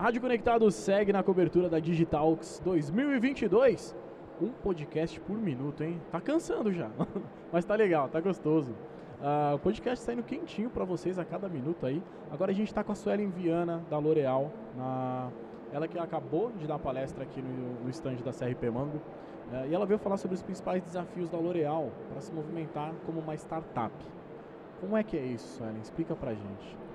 Rádio Conectado segue na cobertura da Digitalx 2022. Um podcast por minuto, hein? Tá cansando já, mas tá legal, tá gostoso. Uh, o podcast saindo quentinho para vocês a cada minuto aí. Agora a gente está com a Suelen Viana, da L'Oréal, na... ela que acabou de dar palestra aqui no, no stand da CRP Mango. Uh, e ela veio falar sobre os principais desafios da L'Oréal para se movimentar como uma startup. Como é que é isso, Suelen? Explica pra gente.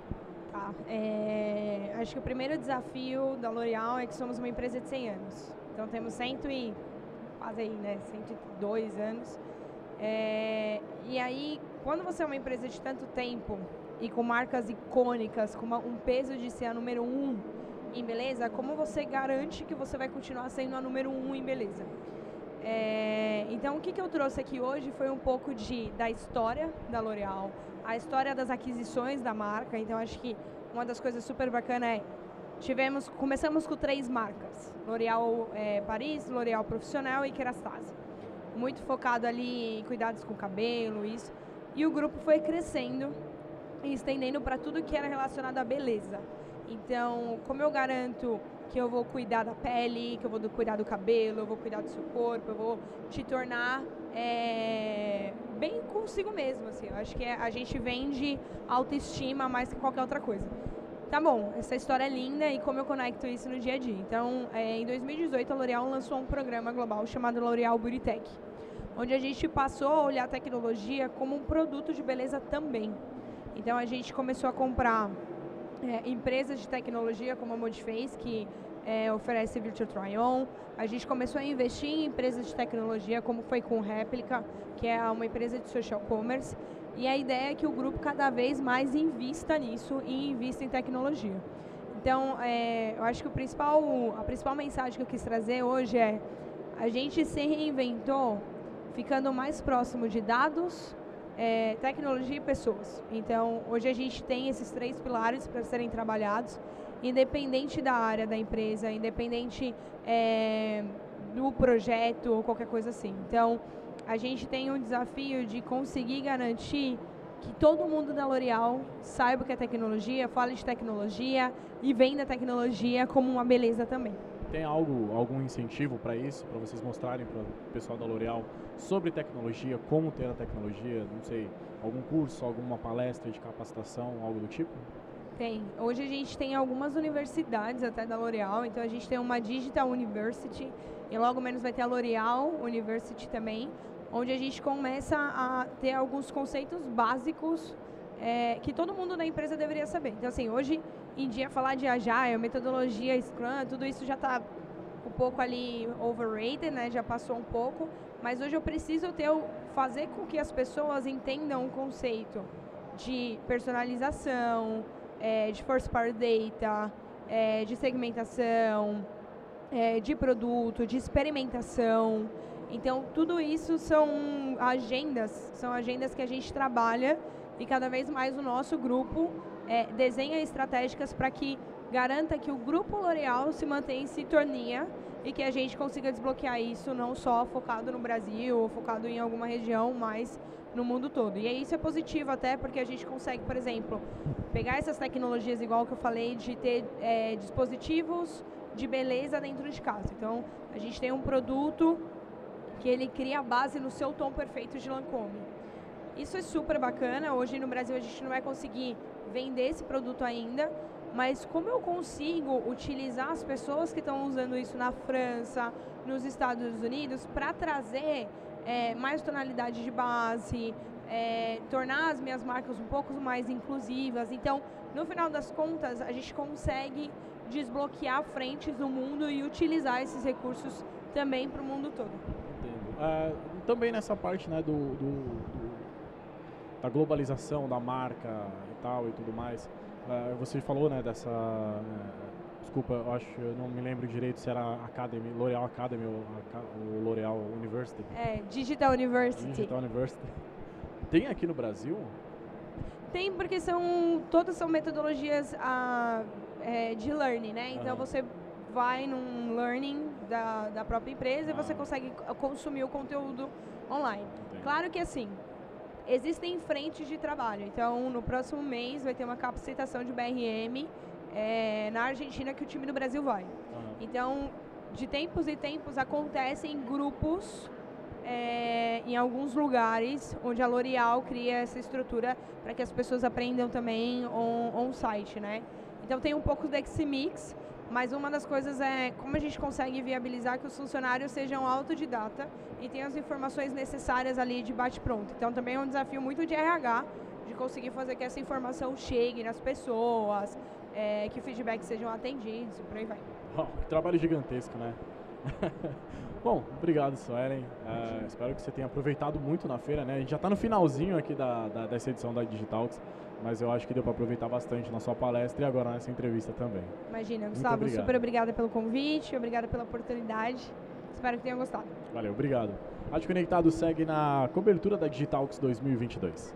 É, acho que o primeiro desafio da L'Oréal é que somos uma empresa de 100 anos. Então temos cento e quase aí, né, 102 anos. É, e aí, quando você é uma empresa de tanto tempo e com marcas icônicas, com uma, um peso de ser a número um em beleza, como você garante que você vai continuar sendo a número um em beleza? É, então, o que, que eu trouxe aqui hoje foi um pouco de, da história da L'Oréal, a história das aquisições da marca. Então, acho que uma das coisas super bacanas é tivemos, começamos com três marcas: L'Oréal é, Paris, L'Oréal Profissional e Kerastase muito focado ali em cuidados com o cabelo, isso. E o grupo foi crescendo e estendendo para tudo que era relacionado à beleza. Então, como eu garanto que eu vou cuidar da pele, que eu vou cuidar do cabelo, eu vou cuidar do seu corpo, eu vou te tornar é, bem consigo mesmo, assim. Eu acho que a gente vende autoestima mais que qualquer outra coisa. Tá bom, essa história é linda e como eu conecto isso no dia a dia. Então, é, em 2018, a L'Oréal lançou um programa global chamado L'Oréal Beauty Tech onde a gente passou a olhar a tecnologia como um produto de beleza também. Então a gente começou a comprar é, empresas de tecnologia como a Modiface, que é, oferece Virtual Try-On. A gente começou a investir em empresas de tecnologia, como foi com Replica, que é uma empresa de social commerce. E a ideia é que o grupo cada vez mais invista nisso e invista em tecnologia. Então, é, eu acho que principal, a principal mensagem que eu quis trazer hoje é a gente se reinventou ficando mais próximo de dados, é, tecnologia e pessoas. Então, hoje a gente tem esses três pilares para serem trabalhados, independente da área da empresa, independente é, do projeto ou qualquer coisa assim. Então, a gente tem um desafio de conseguir garantir que todo mundo da L'Oréal saiba o que é tecnologia, fale de tecnologia e venda tecnologia como uma beleza também. Tem algo, algum incentivo para isso, para vocês mostrarem para o pessoal da L'Oréal sobre tecnologia, como ter a tecnologia, não sei, algum curso, alguma palestra de capacitação, algo do tipo? Tem. Hoje a gente tem algumas universidades até da L'Oréal, então a gente tem uma Digital University e logo menos vai ter a L'Oréal University também, onde a gente começa a ter alguns conceitos básicos é, que todo mundo da empresa deveria saber. Então, assim, hoje em dia falar de Agile, metodologia Scrum, tudo isso já está um pouco ali overrated, né? Já passou um pouco, mas hoje eu preciso ter fazer com que as pessoas entendam o conceito de personalização, é, de first party data, é, de segmentação, é, de produto, de experimentação. Então, tudo isso são agendas, são agendas que a gente trabalha e cada vez mais o nosso grupo é, desenha estratégicas para que garanta que o grupo L'Oréal se mantenha em sintonia e que a gente consiga desbloquear isso não só focado no Brasil ou focado em alguma região, mas no mundo todo. E isso é positivo até porque a gente consegue, por exemplo, pegar essas tecnologias igual que eu falei de ter é, dispositivos de beleza dentro de casa. Então, a gente tem um produto que ele cria a base no seu tom perfeito de Lancôme. Isso é super bacana. Hoje no Brasil a gente não vai conseguir vender esse produto ainda, mas como eu consigo utilizar as pessoas que estão usando isso na França, nos Estados Unidos, para trazer é, mais tonalidade de base, é, tornar as minhas marcas um pouco mais inclusivas. Então, no final das contas, a gente consegue desbloquear frentes no mundo e utilizar esses recursos também para o mundo todo. Entendo. Uh, também nessa parte né, do, do da globalização da marca e tal e tudo mais. Uh, você falou, né, dessa... Uh, desculpa, eu acho, eu não me lembro direito se era Academy, L'Oreal Academy ou, ou L'Oreal University. É, Digital University. Digital University. Tem aqui no Brasil? Tem, porque são todas são metodologias uh, é, de learning, né? Então você vai num learning da, da própria empresa ah. e você consegue consumir o conteúdo online. Entendi. Claro que assim, existem frentes de trabalho. Então, no próximo mês vai ter uma capacitação de BRM é na Argentina que o time do Brasil vai. Aham. Então, de tempos em tempos acontecem grupos é, em alguns lugares onde a L'Oréal cria essa estrutura para que as pessoas aprendam também on- on-site, né? Então tem um pouco desse mix, mas uma das coisas é como a gente consegue viabilizar que os funcionários sejam autodidata e tenham as informações necessárias ali de bate-pronto. Então também é um desafio muito de RH, de conseguir fazer que essa informação chegue nas pessoas, é, que feedbacks sejam atendidos e por aí vai. Uau, que trabalho gigantesco, né? Bom, obrigado, Suelen. É, espero que você tenha aproveitado muito na feira, né? A gente já está no finalzinho aqui da, da- dessa edição da Digitalks, mas eu acho que deu para aproveitar bastante na sua palestra e agora nessa entrevista também. Imagina, Gustavo, super obrigada pelo convite, obrigada pela oportunidade. Espero que tenham gostado. Valeu, obrigado. Rádio Conectado segue na cobertura da Digitalks 2022.